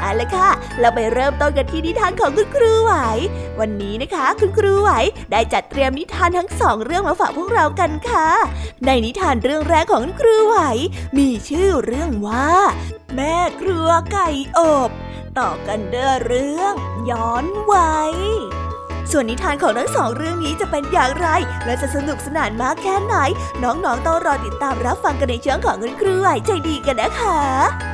เอาละค่ะ เราไปเริ่มต้นกันที่นิทานของคุณครูไหว วันนี้นะคะ คุณครูไหวได้จัดเตรียมนิทานทั้งสองเรื่องมาฝากพวกเรากันค่ะ ในนิทานเรื่องแรกของคุณครูไหว มีชื่อเรื่องว่า แม่ครัวไก่อบต่อกันเด้อเรื่อง ย้อนวัยส่วนนิทานของทั้งสองเรื่องนี้จะเป็นอย่างไร และจะสนุกสนานมากแค่ไหน น้องๆต้องรอติดตามรับฟังกันในช่วงของคุณครูไหวใจดีกันนะคะ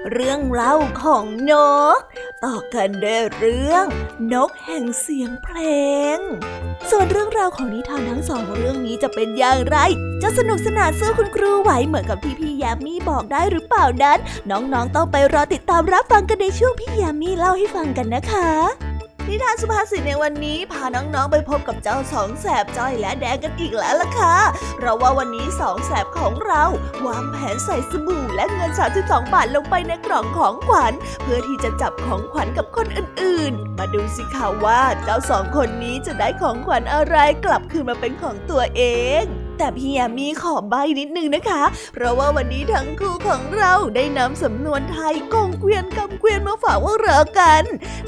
เรื่องเล่าของนก ต่อกันด้วยเรื่อง นกแห่งเสียงเพลง ส่วนเรื่องราวของนิทานทั้งสองเรื่องนี้จะเป็นอย่างไร จะสนุกสนานสู้คุณครูไหวเหมือนกับที่พี่ยามีบอกได้หรือเปล่านั้น น้องๆต้องไปรอติดตามรับฟังกันในช่วงพี่ยามีเล่าให้ฟังกันนะคะ นิทานสุภาษิตในวันนี้พาน้องๆไปพบกับเจ้าสองแสบจ้อยและแดงกันอีกแล้วล่ะค่ะเพราะว่าวันนี้สองแสบของเรา วางแผนใส่สบู่และเงิน 32 บาทลงไปในกล่องของขวัญ เพื่อที่จะจับของขวัญกับคนอื่นๆ มาดูสิค่ะว่าเจ้าสองคนนี้จะได้ของขวัญอะไรกลับคืนมาเป็นของตัวเอง แต่พี่ยามีขอใบนิดนึงนะคะ เพราะว่าวันนี้ทั้งคู่ของเราได้นำสำนวนไทยกงเกวียนกำเกวียนมาฝากว่าเรากัน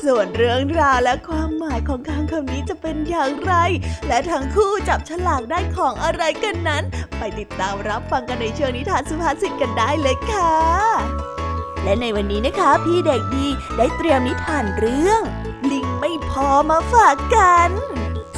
ส่วนเรื่องราวและความหมายของคำคำนี้จะเป็นอย่างไร และทั้งคู่จับฉลากได้ของอะไรกันนั้น ไปติดตามรับฟังกันในเชิงนิทานสุภาษิตกันได้เลยค่ะ และในวันนี้นะคะ พี่เด็กดีได้เตรียมนิทานเรื่อง ลิงไม่พอมาฝากกัน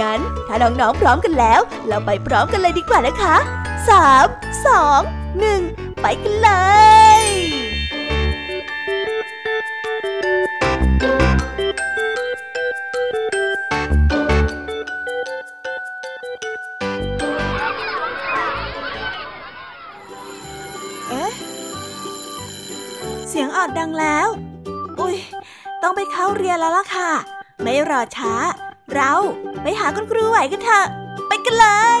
งั้นถ้าน้องๆพร้อมกันแล้ว เราไปพร้อมกันเลยดีกว่านะคะ 3 2 1 ไปกันเลยเอ๊ะเสียงออดดังแล้ว อุ้ย ต้องไปเข้าเรียนแล้วล่ะค่ะ ไม่รอช้า เราไปหาคุณครูไหวกันเถอะ ไปกันเลย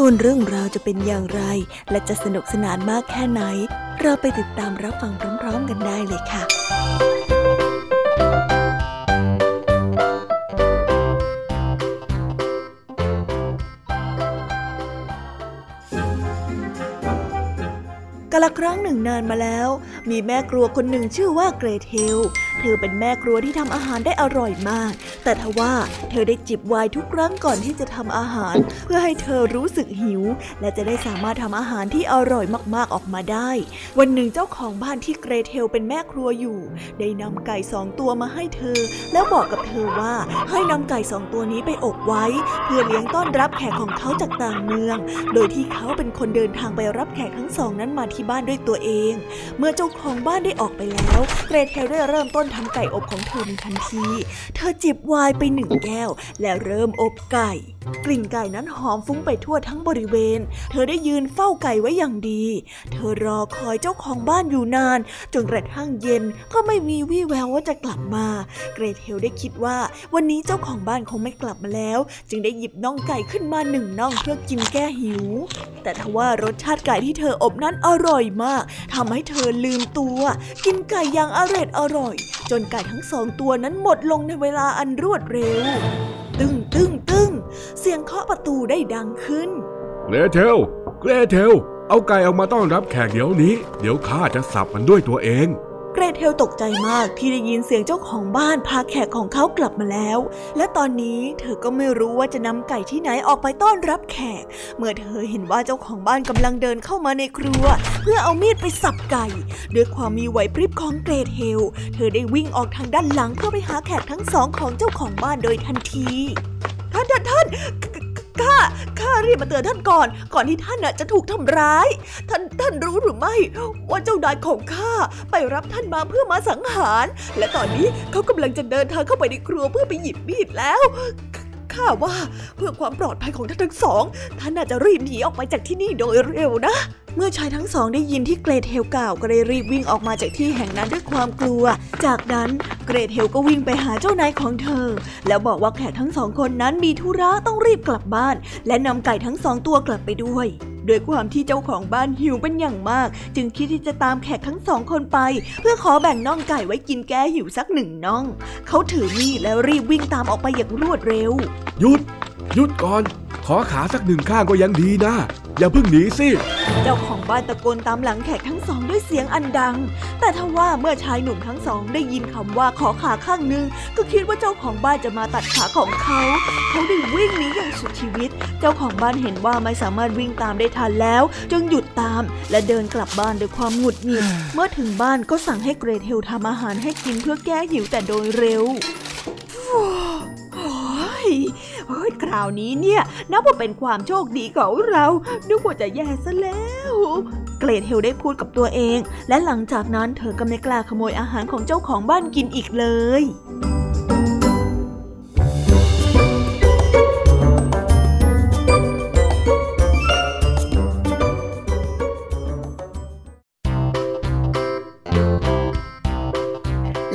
ส่วนเรื่องราวจะเป็นอย่างไร และจะสนุกสนานมากแค่ไหน เราไปติดตามรับฟังพร้อมๆกันได้เลยค่ะกาละครั้งหนึ่งนานมาแล้ว มีแม่ครัวคนหนึ่งชื่อว่าเกรเทล เธอเป็นแม่ครัวที่ทำอาหารได้อร่อยมาก แต่ทว่าเธอได้จิบไวน์ทุกครั้งก่อนที่จะทำอาหาร เพื่อให้เธอรู้สึกหิว และจะได้สามารถทำอาหารที่อร่อยมากๆออกมาได้ วันหนึ่งเจ้าของบ้านที่เกรเทลเป็นแม่ครัวอยู่ ได้นำไก่สองตัวมาให้เธอ แล้วบอกกับเธอว่าให้นำไก่สองตัวนี้ไปอบไว้ เพื่อเลี้ยงต้อนรับแขกของเขาจากต่างเมือง โดยที่เขาเป็นคนเดินทางไปรับแขกทั้งสองนั้นมาที่บ้านด้วยตัวเอง เมื่อเจ้าของบ้านได้ออกไปแล้ว เกรเทลได้เริ่มต้นทำไก่อบของเธอในทันที เธอจิบไวน์ไปหนึ่งแก้ว และเริ่มอบไก่ กลิ่นไก่นั้นหอมฟุ้งไปทั่วทั้งบริเวณ เธอได้ยืนเฝ้าไก่ไว้อย่างดี เธอรอคอยเจ้าของบ้านอยู่นาน จนกระทั่งเย็นก็ไม่มีวี่แววว่าจะกลับมา เกรเทลได้คิดว่า วันนี้เจ้าของบ้านคงไม่กลับมาแล้ว จึงได้หยิบน่องไก่ขึ้นมาหนึ่งน่องเพื่อกินแก้หิว แต่ทว่ารสชาติไก่ที่เธออบนั้นอร่อยมากทำให้เธอลืมตัว กินไก่อย่างอร่อยอร่อยจนไก่ทั้งสองตัวนั้นหมดลงในเวลาอันรวดเร็ว ตึ้งตึ้งตึ้งเสียงเคาะประตูได้ดังขึ้นเกรเทลเกรเทลเอาไก่ออกมาต้อนรับแขกเดี๋ยวนี้ เดี๋ยวข้าจะสับมันด้วยตัวเอง กรเทลตกใจมากที่ได้ยินเสียงเจ้าของบ้านพาแขกของเขากลับมาแล้ว และตอนนี้เธอก็ไม่รู้ว่าจะนำไก่ที่ไหนออกไปต้อนรับแขก เมื่อเธอเห็นว่าเจ้าของบ้านกำลังเดินเข้ามาในครัว เพื่อเอามีดไปสับไก่ ด้วยความมีไหวพริบของเกรเทล เธอได้วิ่งออกทางด้านหลังเพื่อไปหาแขกทั้งสองของเจ้าของบ้านโดยทันทีท่านท่านท่าน ข้าข้ารีบมาเตือนท่านก่อน ก่อนที่ท่านน่ะจะถูกทำร้าย ท่านท่านรู้หรือไม่ ว่าเจ้านายของข้าไปรับท่านมาเพื่อมาสังหาร และตอนนี้เขากำลังจะเดินทางเข้าไปในครัวเพื่อไปหยิบมีดแล้ว ข้าว่าเพื่อความปลอดภัยของท่านทั้งสอง ท่านน่าจะรีบหนีออกไปจากที่นี่โดยเร็วนะ เมื่อชายทั้งสองได้ยินที่เกรเฮลกล่าวก็เลยรีบวิ่งออกมาจากที่แห่งนั้นด้วยความกลัว จากนั้นเกรเฮลก็วิ่งไปหาเจ้านายของเธอ แล้วบอกว่าแขกทั้งสองคนนั้นมีธุระต้องรีบกลับบ้าน และนำไก่ทั้งสองตัวกลับไปด้วย ด้วยความที่เจ้าของบ้านหิวเป็นอย่างมาก จึงคิดที่จะตามแขกทั้งสองคนไป เพื่อขอแบ่งน่องไก่ไว้กินแก้หิวสักหนึ่งน่อง เขาถือมีดแล้วรีบวิ่งตามออกไปอย่างรวดเร็ว หยุด หยุดก่อน ขอขาสักหนึ่งข้างก็ยังดีนะ อย่าเพิ่งหนีสิ เจ้าของบ้านตะโกนตามหลังแขกทั้งสองด้วยเสียงอันดัง แต่ทว่าเมื่อชายหนุ่มทั้งสองได้ยินคำว่าขอขาข้างหนึ่งก็คิดว่าเจ้าของบ้านจะมาตัดขาของเขา เขาได้วิ่งหนีอย่างสุดชีวิต เจ้าของบ้านเห็นว่าไม่สามารถวิ่งตามได้ทันแล้ว จึงหยุดตาม และเดินกลับบ้านด้วยความหงุดหงิด เมื่อถึงบ้านก็สั่งให้เกรเทลทำอาหารให้กินเพื่อแก้หิวแต่โดยเร็ว ฮ้ยคราวนี้เนี่ยนับว่าเป็นความโชคดีของเรานึกว่าจะแย่ซะแล้วเกรดเฮลได้พูดกับตัวเอง และหลังจากนั้นเธอก็ไม่กล้าขโมยอาหารของเจ้าของบ้านกินอีกเลย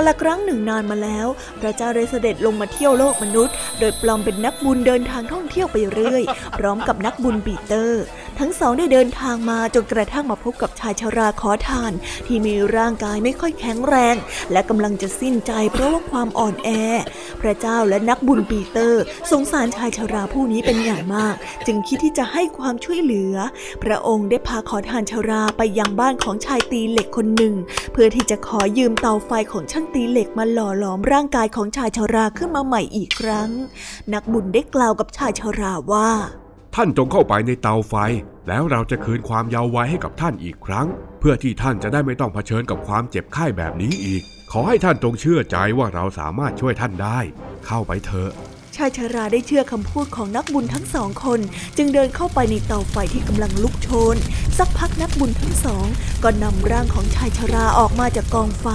กาละครั้งหนึ่งนานมาแล้ว พระเจ้าได้เสด็จลงมาเที่ยวโลกมนุษย์ โดยปลอมเป็นนักบุญเดินทางท่องเที่ยวไปเรื่อย พร้อมกับนักบุญปีเตอร์ ทั้งสองได้เดินทางมาจนกระทั่งมาพบกับชายชราขอทาน ที่มีร่างกายไม่ค่อยแข็งแรง และกำลังจะสิ้นใจเพราะว่าความอ่อนแอ พระเจ้าและนักบุญปีเตอร์ สงสารชายชราผู้นี้เป็นอย่างมาก จึงคิดที่จะให้ความช่วยเหลือ พระองค์ได้พาขอทานชราไปยังบ้านของชายตีเหล็กคนหนึ่ง เพื่อที่จะขอยืมเตาไฟของช่างตีเหล็กมาหล่อหลอมร่างกายของชายชราขึ้นมาใหม่อีกครั้ง นักบุญได้กล่าวกับชายชราว่า ท่านจงเข้าไปในเตาไฟ แล้วเราจะคืนความเยาว์วัยให้กับท่านอีกครั้ง เพื่อที่ท่านจะได้ไม่ต้องเผชิญกับความเจ็บไข้แบบนี้อีก ขอให้ท่านจงเชื่อใจว่าเราสามารถช่วยท่านได้ เข้าไปเถอะายชาราได้เชื่อคำพูดของนักบุญทั้งสองคน จึงเดินเข้าไปในเตาไฟที่กำลังลุกโชน สักพักนักบุญทั้งสอง ก็นำร่างของชายชาราออกมาจากกองไฟ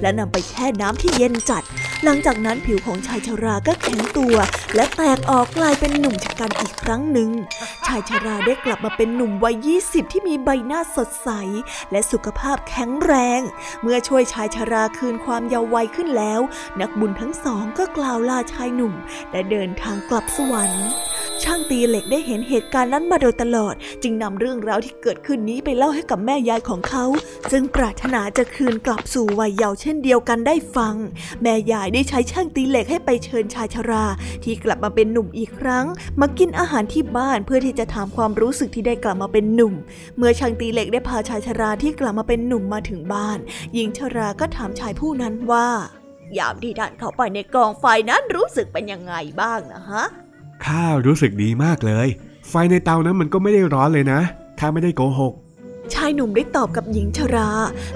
และนำไปแช่น้ำที่เย็นจัด หลังจากนั้นผิวของชายชาราก็แข็งตัว และแตกออกกลายเป็นหนุ่มชะกันอีกครั้งหนึ่ง ชายชาราได้กลับมาเป็นหนุ่มวัยยี่สิบที่มีใบหน้าสดใส และสุขภาพแข็งแรง เมื่อช่วยชายชาราคืนความเยาว์วัยขึ้นแล้ว นักบุญทั้งสองก็กล่าวลาชายหนุ่มและเดินทางกลับสวรรค์ ช่างตีเหล็กได้เห็นเหตุการณ์นั้นมาโดยตลอด จึงนำเรื่องราวที่เกิดขึ้นนี้ไปเล่าให้กับแม่ยายของเขา ซึ่งปรารถนาจะคืนกลับสู่วัยเยาว์เช่นเดียวกันได้ฟัง แม่ยายได้ใช้ช่างตีเหล็กให้ไปเชิญชายชรา ที่กลับมาเป็นหนุ่มอีกครั้ง มากินอาหารที่บ้านเพื่อที่จะถามความรู้สึกที่ได้กลับมาเป็นหนุ่ม เมื่อช่างตีเหล็กได้พาชายชราที่กลับมาเป็นหนุ่มมาถึงบ้าน หญิงชราก็ถามชายผู้นั้นว่า ยามที่ท่านเข้าไปในกองไฟนั้นรู้สึกเป็นยังไงบ้างนะฮะ ข้ารู้สึกดีมากเลย ไฟในเตานั้นมันก็ไม่ได้ร้อนเลยนะ ข้าไม่ได้โกหกชายหนุ่มได้ตอบกับหญิงชรา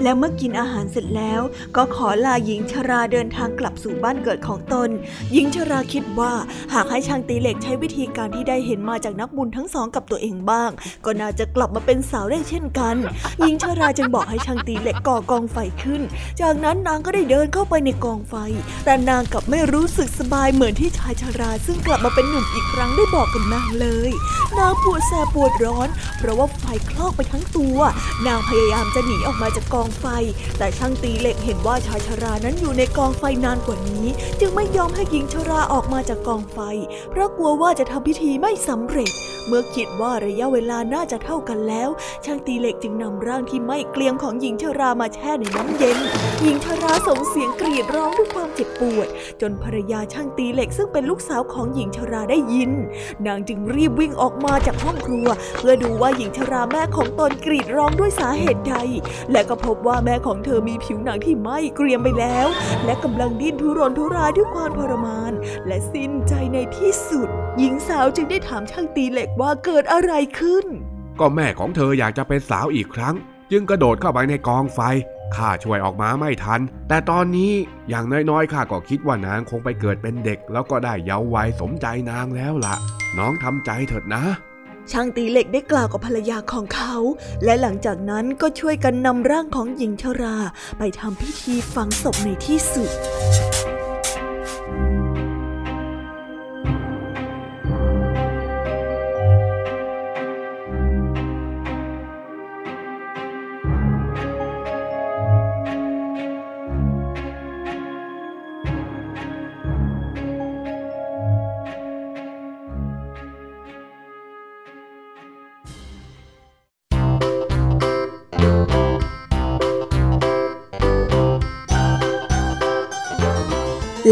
แล้วเมื่อกินอาหารเสร็จแล้ว ก็ขอลาหญิงชราเดินทางกลับสู่บ้านเกิดของตน หญิงชราคิดว่าหากให้ช่างตีเหล็กใช้วิธีการที่ได้เห็นมาจากนักบุญทั้งสองกับตัวเองบ้าง ก็น่าจะกลับมาเป็นสาวได้เช่นกัน หญิงชราจึงบอกให้ช่างตีเหล็กก่อกองไฟขึ้น จากนั้นนางก็ได้เดินเข้าไปในกองไฟ แต่นางกลับไม่รู้สึกสบายเหมือนที่ชายชรา ซึ่งกลับมาเป็นหนุ่มอีกครั้งได้บอกกับนางเลย นางปวดแสบปวดร้อน เพราะว่าไฟคลอกไปทั้งตัวนางพยายามจะหนีออกมาจากกองไฟ แต่ช่างตีเหล็กเห็นว่าชายชรานั้นอยู่ในกองไฟนานกว่านี้ จึงไม่ยอมให้หญิงชราออกมาจากกองไฟ เพราะกลัวว่าจะทำพิธีไม่สำเร็จ เมื่อคิดว่าระยะเวลาน่าจะเท่ากันแล้ว ช่างตีเหล็กจึงนำร่างที่ไม่เกลียมของหญิงชรามาแช่ในน้ำเย็น หญิงชราส่งเสียงกรีดร้องด้วยความเจ็บปวด จนภรรยาช่างตีเหล็กซึ่งเป็นลูกสาวของหญิงชราได้ยิน นางจึงรีบวิ่งออกมาจากห้องครัว เพื่อดูว่าหญิงชราแม่ของตนกรีดร้องด้วยสาเหตุใด และก็พบว่าแม่ของเธอมีผิวหนังที่ไหม้เกรียมไปแล้ว และกำลังดิ้นทุรนทุรายด้วยความทรมาน และสิ้นใจในที่สุด หญิงสาวจึงได้ถามช่างตีเหล็กว่าเกิดอะไรขึ้น ก็แม่ของเธออยากจะเป็นสาวอีกครั้ง จึงกระโดดเข้าไปในกองไฟข้าช่วยออกมาไม่ทัน แต่ตอนนี้อย่างน้อยๆข้าก็คิดว่านางคงไปเกิดเป็นเด็ก แล้วก็ได้เยาว์วัยสมใจนางแล้วล่ะ น้องทำใจเถิดนะ ช่างตีเหล็กได้กล่าวกับภรรยาของเขา และหลังจากนั้นก็ช่วยกันนำร่างของหญิงชรา ไปทำพิธีฝังศพในที่สุด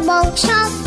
trouble, trouble.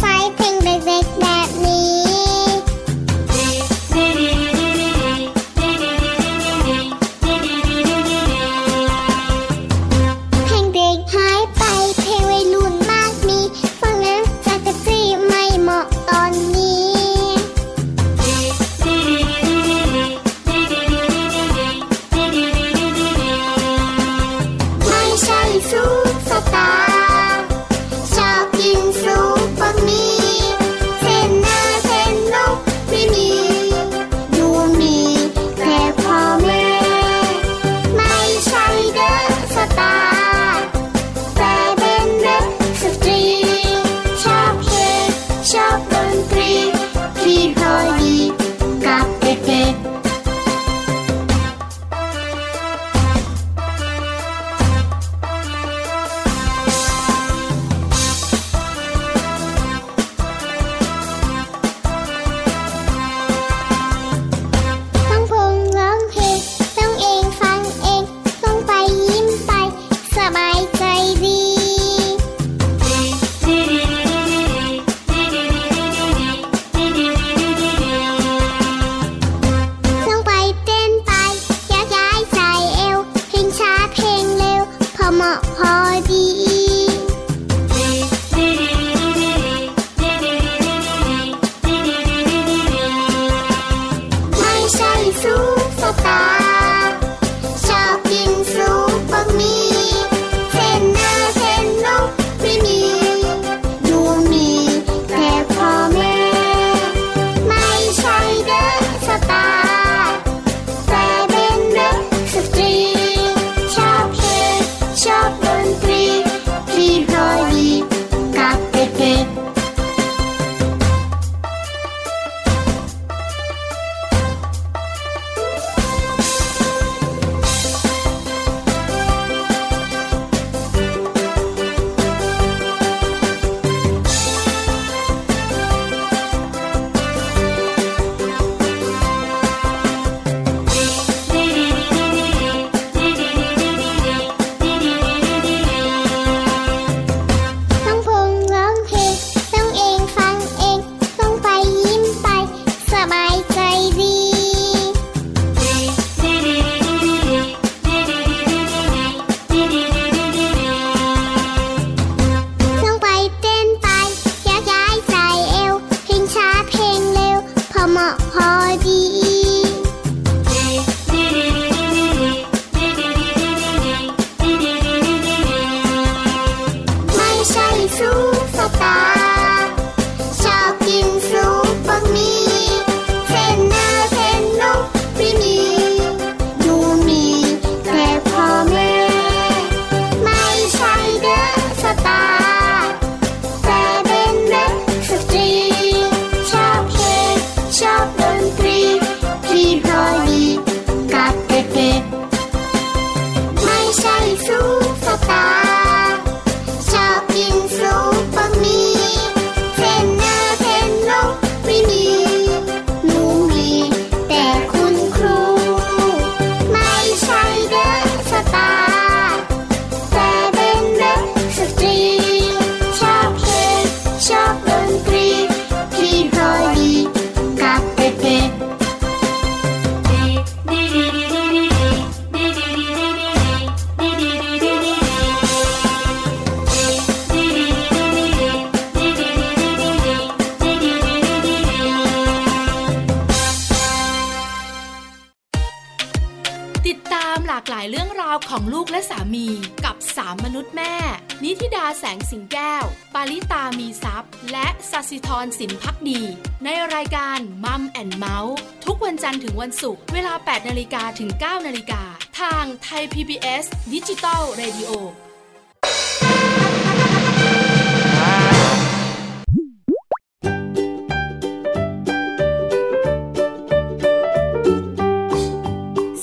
วันศุกร์เวลา 8 นาฬิกาถึง 9 นาฬิกา ทางไทย PBS ดิจิตอล Radio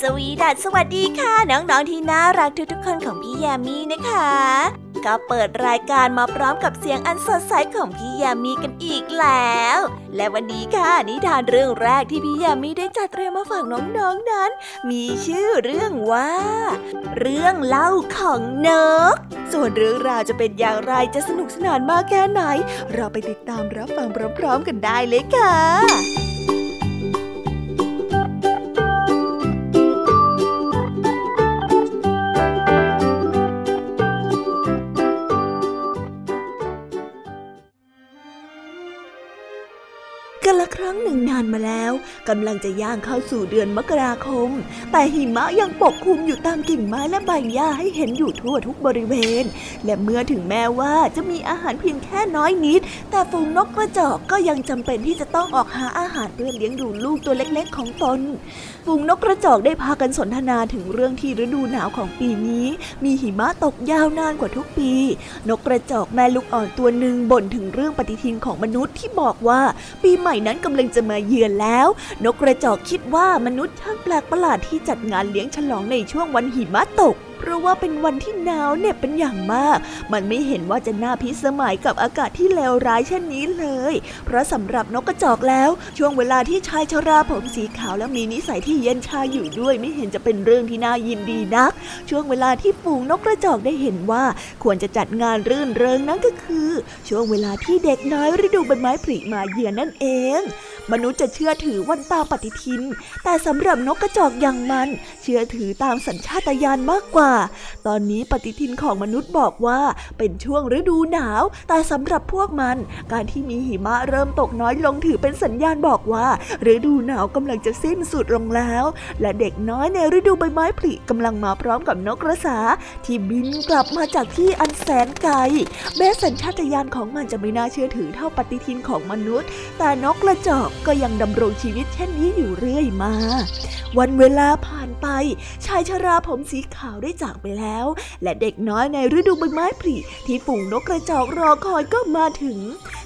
สวีดัสสวัสดีค่ะ น้อง ๆ ที่น่ารักทุกๆคนของพี่แยมมี่นะคะ ก็เปิดรายการมาพร้อมกับเสียงอันสดใสของพี่ยามีกันอีกแล้ว และวันนี้ค่ะนิทานเรื่องแรกที่พี่ยามีได้จัดเตรียมมาฝากน้องๆนนั้น มีชื่อเรื่องว่า เรื่องเล่าของนก ส่วนเรื่องราวจะเป็นอย่างไรจะสนุกสนานมากแค่ไหน เราไปติดตามรับฟังพร้อมๆกันได้เลยค่ะ รั้งหนึ่งนานมาแล้วกำลังจะย่างเข้าสู่เดือนมกราคม แต่หิมะยังปกคลุมอยู่ตามกิ่งไม้และใบหญ้าให้เห็นอยู่ทั่วทุกบริเวณ และเมื่อถึงแม้ว่าจะมีอาหารเพียงแค่น้อยนิด แต่ฝูงนกกระจอกก็ยังจำเป็นที่จะต้องออกหาอาหารเพื่อเลี้ยงดูลูกตัวเล็กๆของตนฝูงนกกระจอกได้พากันสนทนาถึงเรื่องที่ฤดูหนาวของปีนี้ มีหิมะตกยาวนานกว่าทุกปี นกกระจอกแม่ลูกอ่อนตัวหนึ่งบ่นถึงเรื่องปฏิทินของมนุษย์ที่บอกว่า ปีใหม่นั้นกำลังจะมาเยือนแล้ว นกกระจอกคิดว่ามนุษย์ช่างแปลกประหลาดที่จัดงานเลี้ยงฉลองในช่วงวันหิมะตกเพราะว่าเป็นวันที่หนาวเหน็บเป็นอย่างมาก มันไม่เห็นว่าจะน่าพิสมัยกับอากาศที่เลวร้ายเช่นนี้เลย เพราะสำหรับนกกระจอกแล้ว ช่วงเวลาที่ชายชราผมสีขาวและมีนิสัยที่เย็นชาอยู่ด้วยไม่เห็นจะเป็นเรื่องที่น่ายินดีนัก ช่วงเวลาที่ฝูงนกกระจอกได้เห็นว่า ควรจะจัดงานรื่นเริงนั่นก็คือ ช่วงเวลาที่เด็กน้อยฤดูใบไม้ผลิมาเยือนนั่นเอง มนุษย์จะเชื่อถือวันตามปฏิทิน แต่สำหรับนกกระจอกอย่างมัน เชื่อถือตามสัญชาตญาณมากกว่า ตอนนี้ปฏิทินของมนุษย์บอกว่าเป็นช่วงฤดูหนาว แต่สำหรับพวกมัน การที่มีหิมะเริ่มตกน้อยลงถือเป็นสัญญาณบอกว่า ฤดูหนาวกำลังจะสิ้นสุดลงแล้ว และเด็กน้อยในฤดูใบไม้ผลิกำลังมาพร้อมกับนกกระสา ที่บินกลับมาจากที่อันแสนไกลแม้สัญชาตญาณของมันจะไม่น่าเชื่อถือเท่าปฏิทินของมนุษย์ แต่นกกระจอกก็ยังดำรงชีวิตเช่นนี้อยู่เรื่อยมา วันเวลาผ่านไป ชายชราผมสีขาวได้จากไปแล้ว และเด็กน้อยในฤดูใบไม้ผลิที่ฝูงนกกระจอกรอคอยก็มาถึง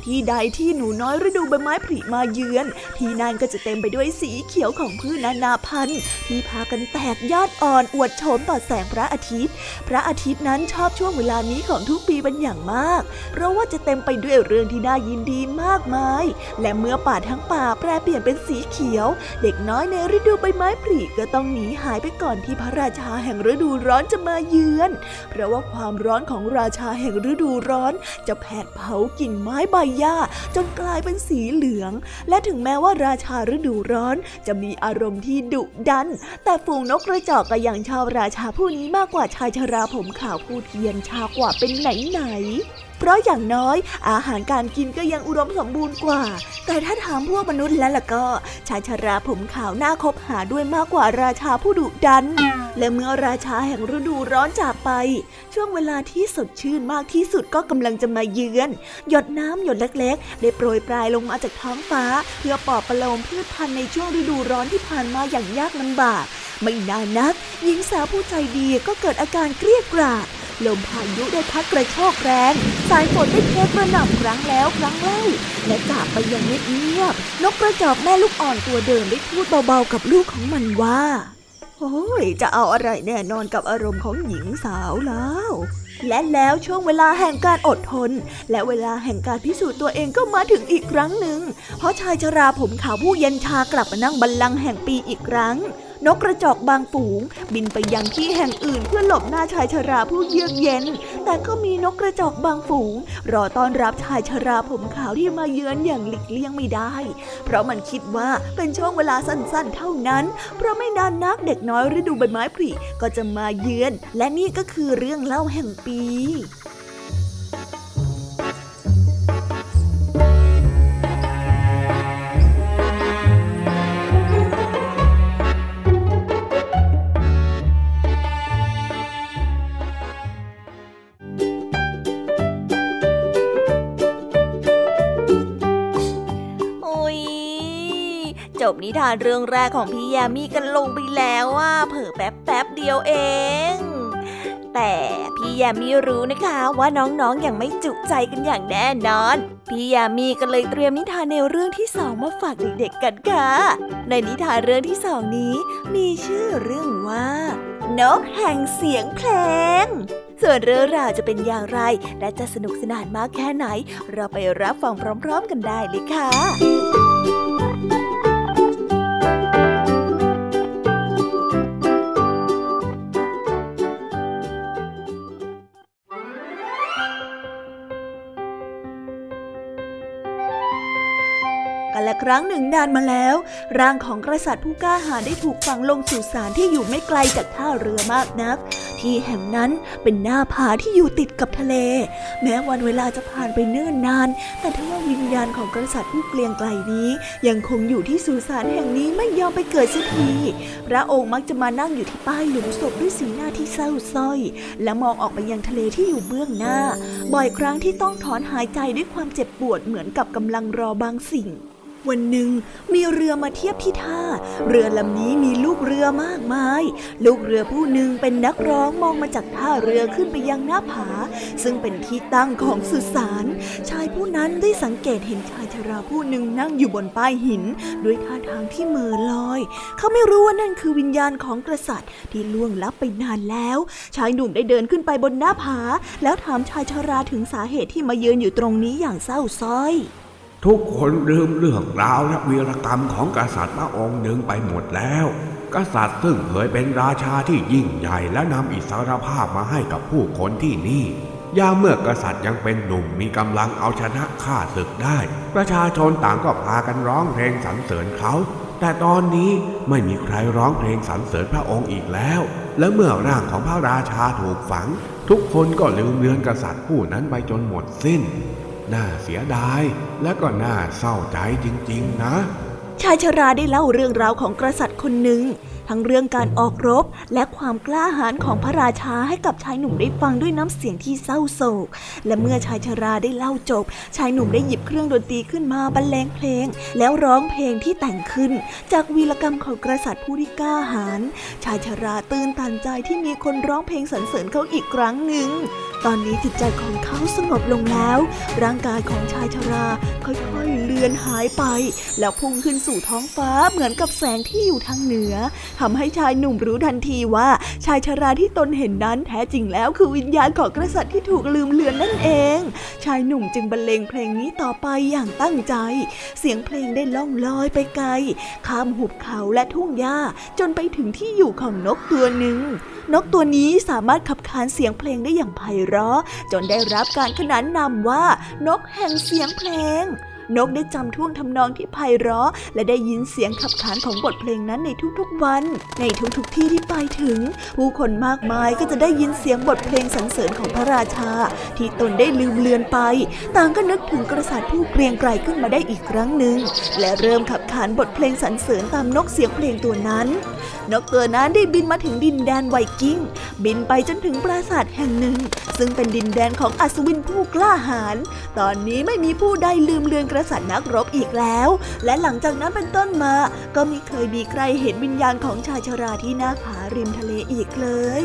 ที่ใดที่หนูน้อยฤดูใบไม้ผลิมาเยือน ที่นั่นก็จะเต็มไปด้วยสีเขียวของพืชนานาพันธุ์ ที่พากันแตกยอดอ่อนอวดโฉมต่อแสงพระอาทิตย์ พระอาทิตย์นั้นชอบช่วงเวลานี้ของทุกปีเป็นอย่างมาก เพราะว่าจะเต็มไปด้วยเรื่องที่น่ายินดีมากมาย และเมื่อป่าทั้งป่าแปรเปลี่ยนเป็นสีเขียว เด็กน้อยในฤดูใบไม้ผลิก็ต้องหนีหายไปก่อนที่พระราชาแห่งฤดูร้อนจะมาเยือน เพราะว่าความร้อนของราชาแห่งฤดูร้อน จะแผดเผากิ่งไม้ใบหญ้าจนกลายเป็นสีเหลือง และถึงแม้ว่าราชาฤดูร้อนจะมีอารมณ์ที่ดุดัน แต่ฝูงนกกระจอกก็ยังชอบราชาผู้นี้มากกว่าชายชราผมขาวผู้เทียนชากว่าเป็นไหนไหนเพราะอย่างน้อยอาหารการกินก็ยังอุดมสมบูรณ์กว่า แต่ถ้าถามพวกมนุษย์แล้วล่ะก็ ชายชราผมขาวหน่าคบหาด้วยมากกว่าราชาผู้ดุดัน และเมื่อราชาแห่งฤดูร้อนจากไป ช่วงเวลาที่สดชื่นมากที่สุดก็กำลังจะมาเยือน หยดน้ำหยดเล็กๆ ได้โปรยปลายลงมาจากท้องฟ้า เพื่อปลอบประโลมพืชพันธุ์ในช่วงฤดูร้อนที่ผ่านมาอย่างยากลำบาก ไม่นานนัก หญิงสาวผู้ใจดีก็เกิดอาการเกรียดกราด ลมพายุได้พัดกระโชกแรง สายฝนได้เทกระหน่ำครั้งแล้วครั้งเล่าและจากไปอย่างเงียบๆนกกระจอกแม่ลูกอ่อนตัวเดิมได้พูดเบาๆกับลูกของมันว่าโอ้ยจะเอาอะไรแน่นอนกับอารมณ์ของหญิงสาวแล้ว และแล้วช่วงเวลาแห่งการอดทน และเวลาแห่งการพิสูจน์ตัวเองก็มาถึงอีกครั้งหนึ่ง เพราะชายชราผมขาวผู้เย็นชากลับมานั่งบัลลังก์แห่งปีอีกครั้ง นกกระจอกบางฝูง บินไปยังที่แห่งอื่นเพื่อหลบหน้าชายชราผู้เยือกเย็น แต่ก็มีนกกระจอกบางฝูง รอต้อนรับชายชราผมขาวที่มาเยือนอย่างหลีกเลี่ยงไม่ได้ เพราะมันคิดว่าเป็นช่วงเวลาสั้นๆ เท่านั้น เพราะไม่นานนักเด็กน้อยฤดูใบไม้ผลิก็จะมาเยือน และนี่ก็คือเรื่องเล่าแห่งปี บนิทานเรื่องแรกของพี่ยามีกันลงไปแล้วว่าเผลอแป๊บแป๊บเดียวเอง แต่พี่ยามีรู้นะคะว่าน้องๆออย่างไม่จุใจกันอย่างแน่นอน พี่ยามีก็เลยเตรียมนิทานในวเรื่องที่สองมาฝากเด็กๆกันค่ะ ในนิทานเรื่องที่สองนี้ มีชื่อเรื่องว่านกแห่งเสียงเพลง ส่วนเรื่องราวจะเป็นอย่างไร และจะสนุกสนานมากแค่ไหน เราไปรับฟังพร้อม ๆ กันได้เลยค่ะ ครั้งหนึ่งนานมาแล้ว ร่างของกษัตริย์ผู้กล้าหาญได้ถูกฝังลงสู่สารที่อยู่ไม่ไกลจากท่าเรือมากนัก ที่แห่งนั้นเป็นหน้าผาที่อยู่ติดกับทะเล แม้วันเวลาจะผ่านไปเนิ่นนาน แต่ทว่าวิญญาณของกษัตริย์ผู้เกลียงไกลนี้ ยังคงอยู่ที่สุสานแห่งนี้ไม่ยอมไปเกิดสักทีพระองค์มักจะมานั่งอยู่ที่ป้ายหลุมศพด้วยสีหน้าที่เศร้าส้อย และมองออกไปยังทะเลที่อยู่เบื้องหน้า บ่อยครั้งที่ต้องถอนหายใจด้วยความเจ็บปวดเหมือนกับกำลังรอบางสิ่ง วันหนึ่ง มีเรือมาเทียบที่ท่า เรือลำนี้มีลูกเรือมากมาย ลูกเรือผู้หนึ่งเป็นนักร้องมองมาจากท่าเรือขึ้นไปยังหน้าผา ซึ่งเป็นที่ตั้งของสุสานชายผู้นั้นได้สังเกตเห็นชายชราผู้หนึ่งนั่งอยู่บนป้ายหิน ด้วยท่าทางที่เหม่อลอย เขาไม่รู้ว่านั่นคือวิญญาณของกษัตริย์ที่ล่วงลับไปนานแล้ว ชายหนุ่มได้เดินขึ้นไปบนหน้าผา แล้วถามชายชราถึงสาเหตุที่มายืนอยู่ตรงนี้อย่างเศร้าส้อย ทุกคนลืมเรื่องราวและวีรกรรมของกษัตริย์พระองค์หนึ่งไปหมดแล้ว กษัตริย์ซึ่งเคยเป็นราชาที่ยิ่งใหญ่และนำอิสรภาพมาให้กับผู้คนที่นี่ยามเมื่อกษัตริย์ยังเป็นหนุ่มมีกำลังเอาชนะข้าศึกได้ ประชาชนต่างก็พากันร้องเพลงสรรเสริญเขา แต่ตอนนี้ไม่มีใครร้องเพลงสรรเสริญพระองค์อีกแล้ว และเมื่อร่างของพระราชาถูกฝัง ทุกคนก็ลืมเลือนกษัตริย์ผู้นั้นไปจนหมดสิ้น น่าเสียดายและก็น่าเศร้าใจจริง ๆ นะ ชายชราได้เล่าเรื่องราวของกษัตริย์คนหนึ่ง ทั้งเรื่องการออกรบและความกล้าหาญของพระราชาให้กับชายหนุ่มได้ฟังด้วยน้ำเสียงที่เศร้าโศก และเมื่อชายชราได้เล่าจบ ชายหนุ่มได้หยิบเครื่องดนตรีขึ้นมาบรรเลงเพลง แล้วร้องเพลงที่แต่งขึ้น จากวีรกรรมของกษัตริย์ผู้ที่กล้าหาญชายชราตื่นตันใจที่มีคนร้องเพลงสรรเสริญเขาอีกครั้งหนึ่ง ตอนนี้จิตใจของเขาสงบลงแล้ว ร่างกายของชายชราค่อยๆเลือนหายไป แล้วพุ่งขึ้นสู่ท้องฟ้าเหมือนกับแสงที่อยู่ทางเหนือทำให้ชายหนุ่มรู้ทันทีว่า ชายชราที่ตนเห็นนั้นแท้จริงแล้วคือวิญญาณของกษัตริย์ที่ถูกลืมเลือนนั่นเอง ชายหนุ่มจึงบรรเลงเพลงนี้ต่อไปอย่างตั้งใจ เสียงเพลงได้ล่องลอยไปไกล ข้ามหุบเขาและทุ่งหญ้าจนไปถึงที่อยู่ของนกตัวหนึ่ง นกตัวนี้สามารถขับขานเสียงเพลงได้อย่างไพเราะ จนได้รับการขนานนามว่า นกแห่งเสียงเพลง นกได้จำท่วงทำนองที่ไพเราะ และได้ยินเสียงขับขานของบทเพลงนั้นในทุกๆวัน ในทุกๆที่ที่ไปถึง ผู้คนมากมายก็จะได้ยินเสียงบทเพลงสรรเสริญของพระราชา ที่ตนได้ลืมเลือนไป ต่างก็นึกถึงกษัตริย์ผู้เกรียงไกรขึ้นมาได้อีกครั้งหนึ่งและเริ่มขับขานบทเพลงสรรเสริญตามนกเสียงเพลงตัวนั้น นกตัวนั้นได้บินมาถึงดินแดนไวกิ้ง บินไปจนถึงปราสาทแห่งหนึ่ง ซึ่งเป็นดินแดนของอัศวินผู้กล้าหาญ ตอนนี้ไม่มีผู้ใดลืมเลือนกษัตริย์นักรบอีกแล้ว และหลังจากนั้นเป็นต้นมา ก็ไม่เคยมีใครเห็นวิญญาณของชายชราที่หน้าผาริมทะเลอีกเลย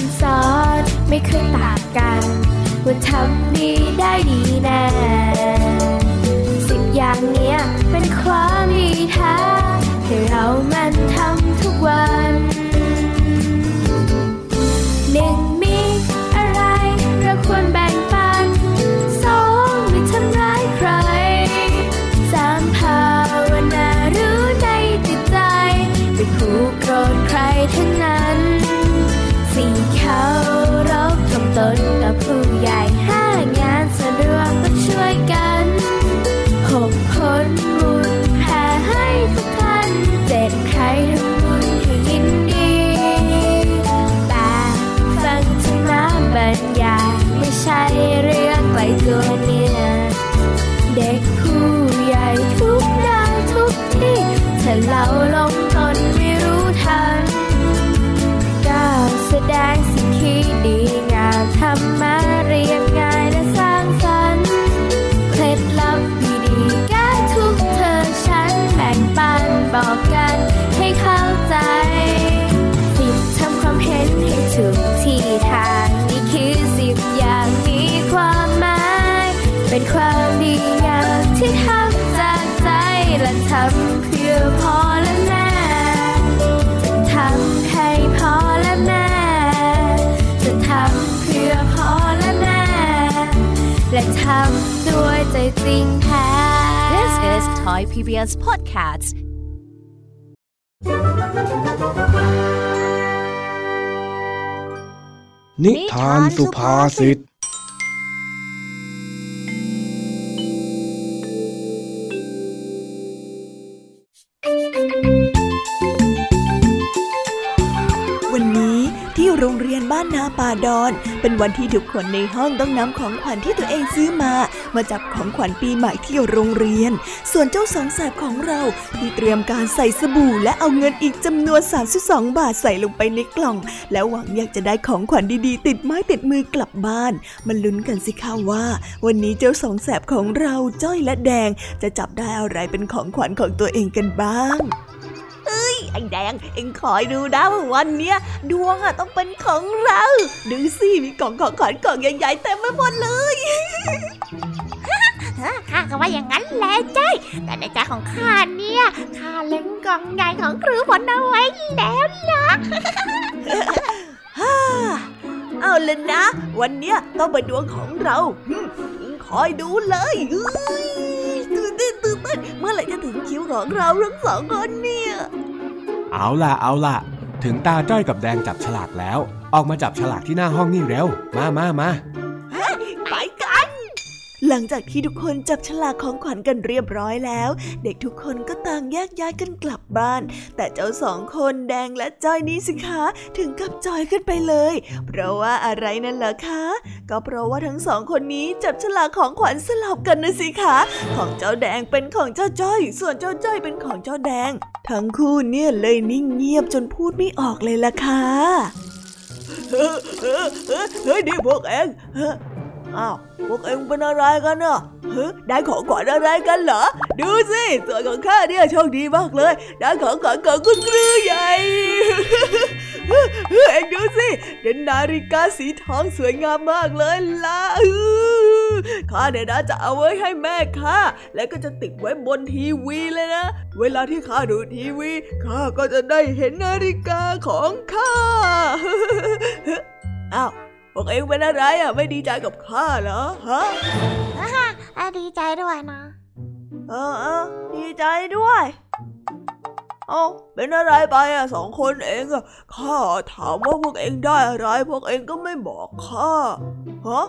ฉันสอนไม่เคยต่างกัน ว่าทำดีได้ดีแน่สิบอย่างเนี้ยเป็นความดีแท้ให้เรามันท ด้วยใจจริงแท้ This is Thai PBS Podcast นิทานสุภาษิตโรงเรียนบ้านนาป่าดอน เป็นวันที่ทุกคนในห้องต้องนำของขวัญที่ตัวเองซื้อมา มาจับของขวัญปีใหม่ที่โรงเรียน ส่วนเจ้าสองแสบของเราที่เตรียมการใส่สบู่และเอาเงินอีกจำนวน 32 บาทใส่ลงไปในกล่อง แล้วหวังอยากจะได้ของขวัญดีๆ ติดไม้ติดมือกลับบ้าน มันลุ้นกันสิคะว่า วันนี้เจ้าสองแสบของเราจ้อยและแดง จะจับได้อะไรเป็นของขวัญของตัวเองกันบ้าง เอ้ยไอ้แดง เอ็งคอยดูนะว่าวันเนี้ยดวงอะต้องเป็นของเรา ดูสิมีกล่องของขวัญกล่องใหญ่ๆเต็มไปหมดเลยข้าก็ว่าอย่างนั้นแหละใจแต่ในใจของข้าเนี่ยข้าเล็งกล่องใหญ่ของครูฝนเอาไว้แล้วล่ะเอาเลยนะ วันเนี้ยต้องเป็นดวงของเราคอยดูเลยตื่นเต้นตื่น เต้นเมื่อไหร่จะถึงคิวของเราทั้งสองคนเนี่ย เอาล่ะเอาล่ะ ถึงตาจ้อยกับแดงจับฉลากแล้ว ออกมาจับฉลากที่หน้าห้องนี่เร็ว มามามาไป หลังจากที่ทุกคนจับฉลากของขวัญกันเรียบร้อยแล้ว เด็กทุกคนก็ต่างแยกย้ายกันกลับบ้าน แต่เจ้าสองคนแดงและจอยนี้สิคะถึงกับจอยขึ้นไปเลย เพราะว่าอะไรนั่นเหรอคะ ก็เพราะว่าทั้งสองคนนี้จับฉลากของขวัญสลับกันนะสิคะของเจ้าแดงเป็นของเจ้าจ้อย ส่วนเจ้าจ้อยเป็นของเจ้าแดง ทั้งคู่เนี่ยเลยนิ่งเงียบจนพูดไม่ออกเลยล่ะค่ะเฮ้ยเฮ้ยนี่พวกเอง อ้าวพวกเอ็งเป็นอะไรกันเน่ะได้ของขวัญอะไรกันเหรอ ดูสิส่วนของข้าเนี่ยโชคดีมากเลย ได้ของขวัญของคุณครูใหญ่เอ็งดูสิเป็นนาฬิกาสีทองสวยงามมากเลยล่ะข้าเนี่ยนะจะเอาไว้ให้แม่ข้าแล้วก็จะติดไว้บนทีวีเลยนะ เวลาที่ข้าดูทีวีข้าก็จะได้เห็นนาฬิกาของข้าอ้าว วกเองเป็นอะไรอะ ไม่ดีใจกับข้าเหรอฮะดีใจด้วยนะ เออเออดีใจด้วยเอาเป็นอะไรไปอะสองคนเองอะข้าถามว่าพวกเองได้อะไร พวกเองก็ไม่บอกข้าฮะ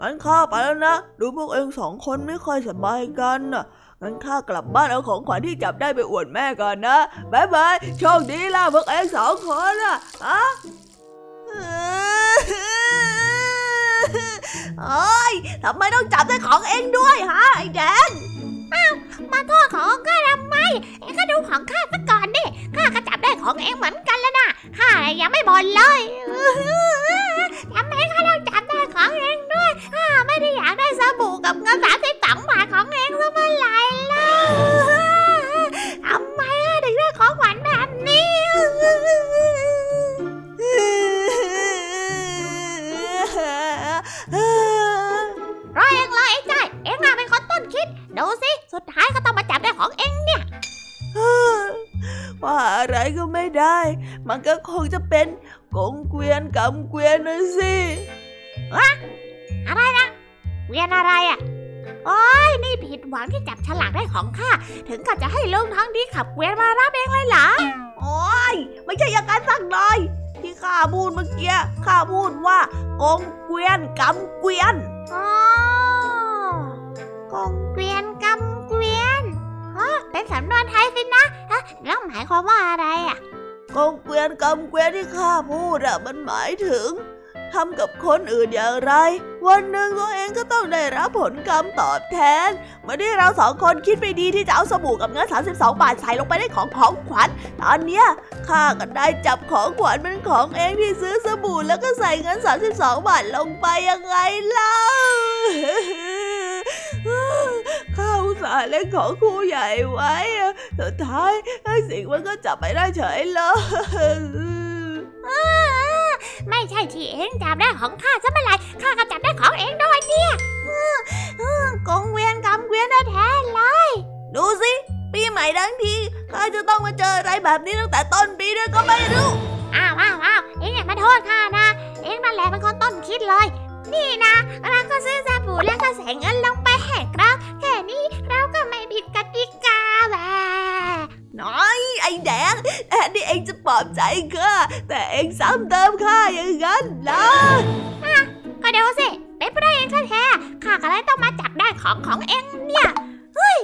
งั้นข้าไปแล้วนะ ดูพวกเองสองคนไม่ค่อยสบายกันน่ะงั้นข้ากลับบ้านเอาของขวัญที่จับได้ไปอวดแม่ก่อนนะบายบายโชคดีล่ะพวกเองสองคนอะฮะ โอ้ยทำไมต้องจับได้ของเองด้วยฮะไอ้แดงอ้าวมาโทษของข้าทำไมเองก็ดูของข้าซะก่อนดิข้าก็จับได้ของเองเหมือนกันแล้วนะข้ายังไม่บ่นเลยทำไมข้าต้องจับได้ของเองด้วยข้าไม่ได้อยากได้สบู่กับเงินสามสิบสองบาทของเองซะเมื่อไหร่ล่ะทำไมถึงได้ของขวัญแบบนี้ เลยไอ้จ้อยเอ็งน่ะเป็นคนต้นคิดดูสิสุดท้ายก็ต้องมาจับได้ของเอ็งเนี่ยว่าอะไรก็ไม่ได้ มันก็คงจะเป็นกงเกวียนกำเกวียนนะสิวะอะไรนะเกวียนอะไรอะโอ้ยนี่ผิดหวังที่จับฉลากได้ของข้าถึงกับจะให้ลุงทั้งดีขับเกวียนมารับเองเลยเหรอโอ้ยไม่ใช่อย่างนั้นสักหน่อย ที่ข้าพูดเมื่อกี้ข้าพูดว่ากงเกวียนกำเกวียนอ๋อ กงเกวียนกำเกวียนฮะเป็นสำนวนไทยสินะฮะแล้วหมายความว่าอะไรอะกงเกวียนกำเกวียนที่ข้าพูดอะมันหมายถึงทำกับคนอื่นอย่างไร วันหนึ่งตัวเองก็ต้องได้รับผลกรรมตอบแทนเมื่อที่เราสองคนคิดไปดีที่จะเอาสบู่กับเงิน 32 บาทใส่ลงไปในของของขวัญ ตอนเนี้ยข้าก็ได้จับของขวัญเป็นของเองที่ซื้อสบู่แล้วก็ใส่เงิน 32 บาทลงไปยังไงเล่า ข้าอุตส่าห์เล่นของครูใหญ่ไว้สุดท้ายไอ้สิ่งมันก็จับไปได้เฉยเลยไม่ใช่ที่เองจับได้ของข้าซะเมื่อไหร่ข้าก็จับได้ของเองด้วยเนี่ยกงเวียนกำเกวียนแท้ๆเลย ดูสิปีใหม่ทั้งทีข้าจะต้องมาเจออะไรแบบนี้ตั้งแต่ต้นปีด้วยก็ไม่รู้ อ้าวอ้าวอ้าวเองอย่ามาโทษข้านะ เองนั่นแหละเป็นคนต้นคิดเลย นี่นะเราก็ซื้อสบู่แล้วก็ใส่เงินลงไปแหกเราแค่นี้เราก็ไม่ผิดกติกาแหละน้อย ไอ้แดงแทนที่เองจะปลอบใจข้าแต่เองซ้ำเติมข้าอย่างนั้นนะก็เดี๋ยวสิเป็นเพราะเองแท้ๆข้าก็เลยต้องมาจับได้ของของเองเนี่ย เฮ้ย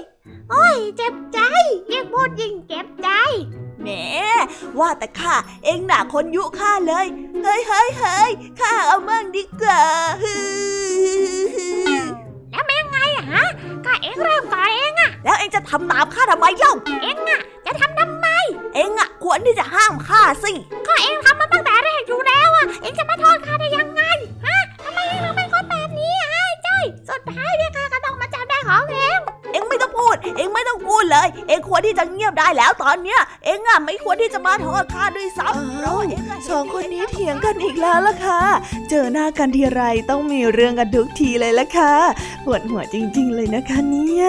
โอ้ยเจ็บใจยิ่งพูดยิ่งเจ็บใจแหมว่าแต่ข้าเองหนาคนยุข้าเลย เฮ้ยเฮ้ยเฮ้ยข้าเอามั่งดีกว่าฮือแล้วมันยังไงอะฮะก็เองเริ่มก่อนเองอะแล้วเองจะทำตามข้าทำไมเล่าเองอะจะทำทำไม เองอะควรที่จะห้ามข้าสิก็เองทำมาตั้งแต่แรกอยู่แล้วอะเองจะมาโทษข้าได้ยังไง เองไม่ต้องพูดเลย เองควรที่จะเงียบได้แล้วตอนเนี้ย เองอะไม่ควรที่จะมาโทษข้าด้วยซ้ำเพราะว่าเองะสองคนนี้เถียงกันอีกแล้วล่ะค่ะ เจอหน้ากันทีไรต้องมีเรื่องกันทุกทีเลยล่ะค่ะปวดหัวจริง ๆ เลยนะคะเนี่ย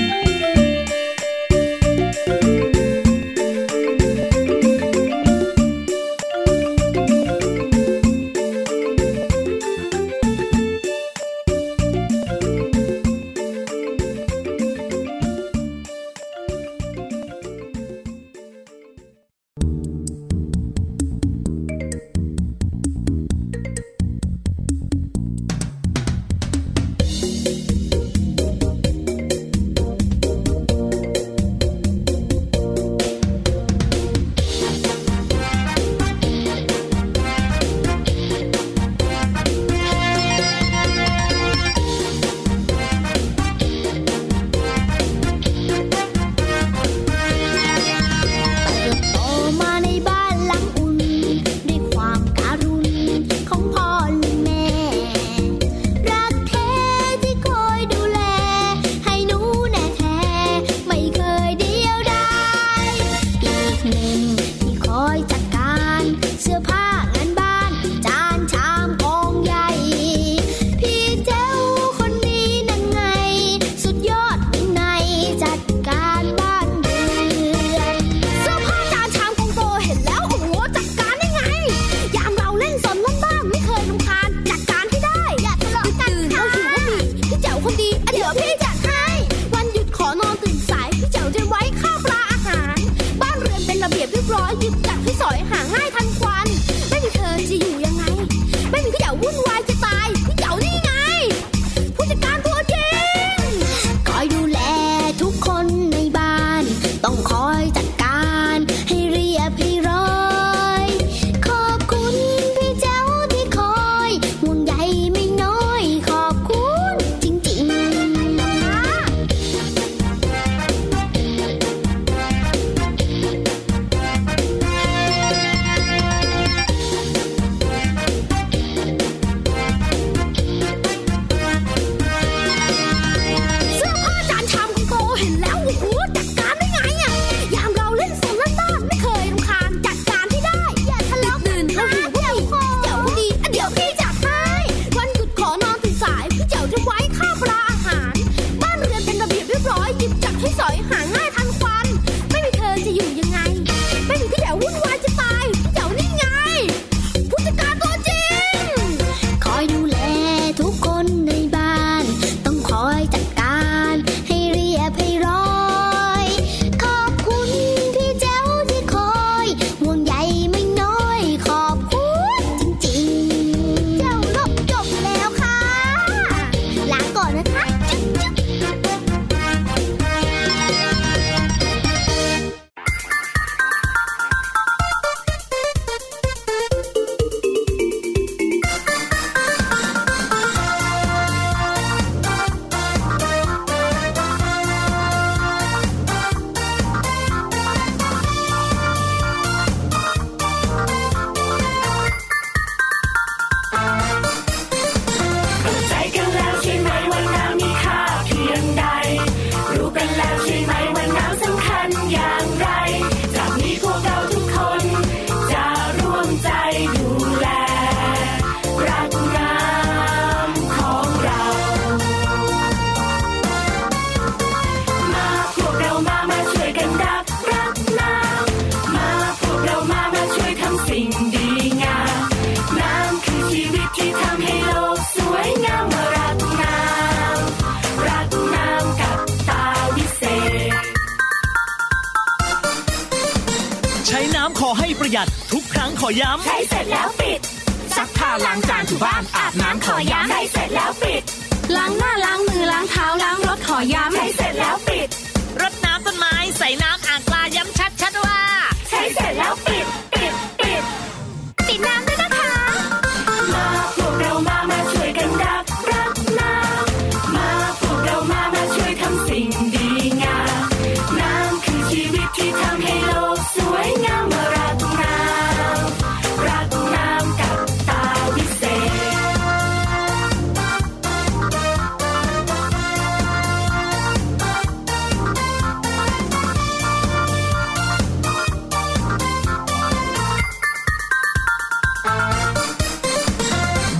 เศษ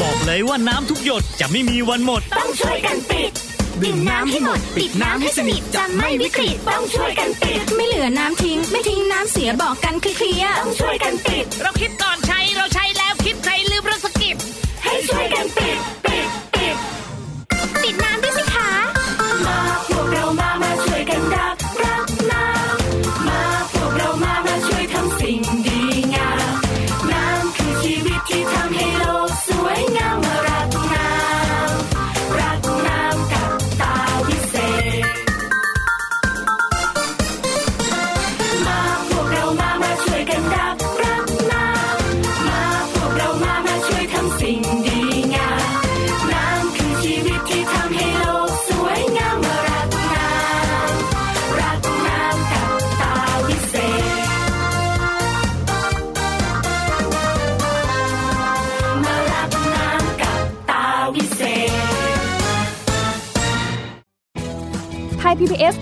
บอกเลยว่าน้ำทุกหยดจะไม่มีวันหมด ต้องช่วยกันปิด ดื่มน้ำให้หมด ปิดน้ำให้สนิทจะไม่วิกฤตต้องช่วยกันปิด ไม่เหลือน้ำทิ้ง ไม่ทิ้งน้ำเสียบอกกันเคลียร์ต้องช่วยกันปิด เราคิดก่อนใช้เราใช้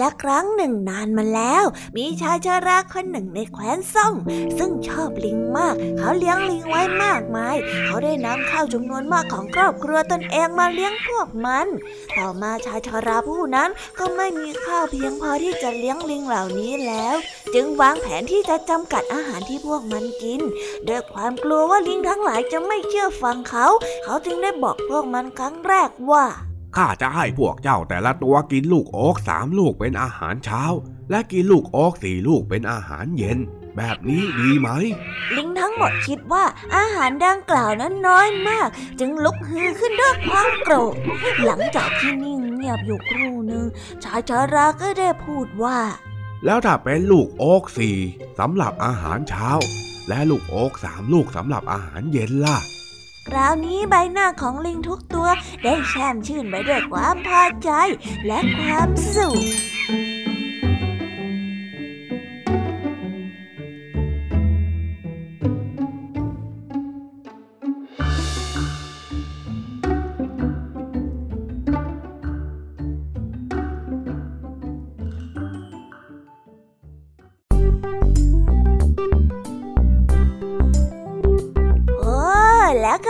ละครั้งหนึ่งนานมาแล้ว มีชายชาราคนหนึ่งในแคว้นซ่อง ซึ่งชอบลิงมาก เขาเลี้ยงลิงไว้มากมาย เขาได้นำข้าวจำนวนมากของครอบครัวตนเองมาเลี้ยงพวกมัน ต่อมาชายชาราผู้นั้นก็ไม่มีข้าวเพียงพอที่จะเลี้ยงลิงเหล่านี้แล้ว จึงวางแผนที่จะจำกัดอาหารที่พวกมันกินด้วยความกลัวว่าลิงทั้งหลายจะไม่เชื่อฟังเขา เขาจึงได้บอกพวกมันครั้งแรกว่า ข้าจะให้พวกเจ้าแต่ละตัวกินลูกโอ๊กสามลูกเป็นอาหารเช้า และกินลูกโอ๊กสี่ลูกเป็นอาหารเย็น แบบนี้ดีไหม ลิงทั้งหมดคิดว่าอาหารดังกล่าวนั้นน้อยมาก จึงลุกฮือขึ้นด้วยความโกรธหลังจากที่นิ่งเงียบอยู่ครู่หนึ่งชายชาราก็ได้พูดว่า แล้วถ้าเป็นลูกโอ๊กสี่สำหรับอาหารเช้า และลูกโอ๊กสามลูกสำหรับอาหารเย็นล่ะ คราวนี้ใบหน้าของลิงทุกตัวได้แช่มชื่นไปด้วยความพอใจและความสุข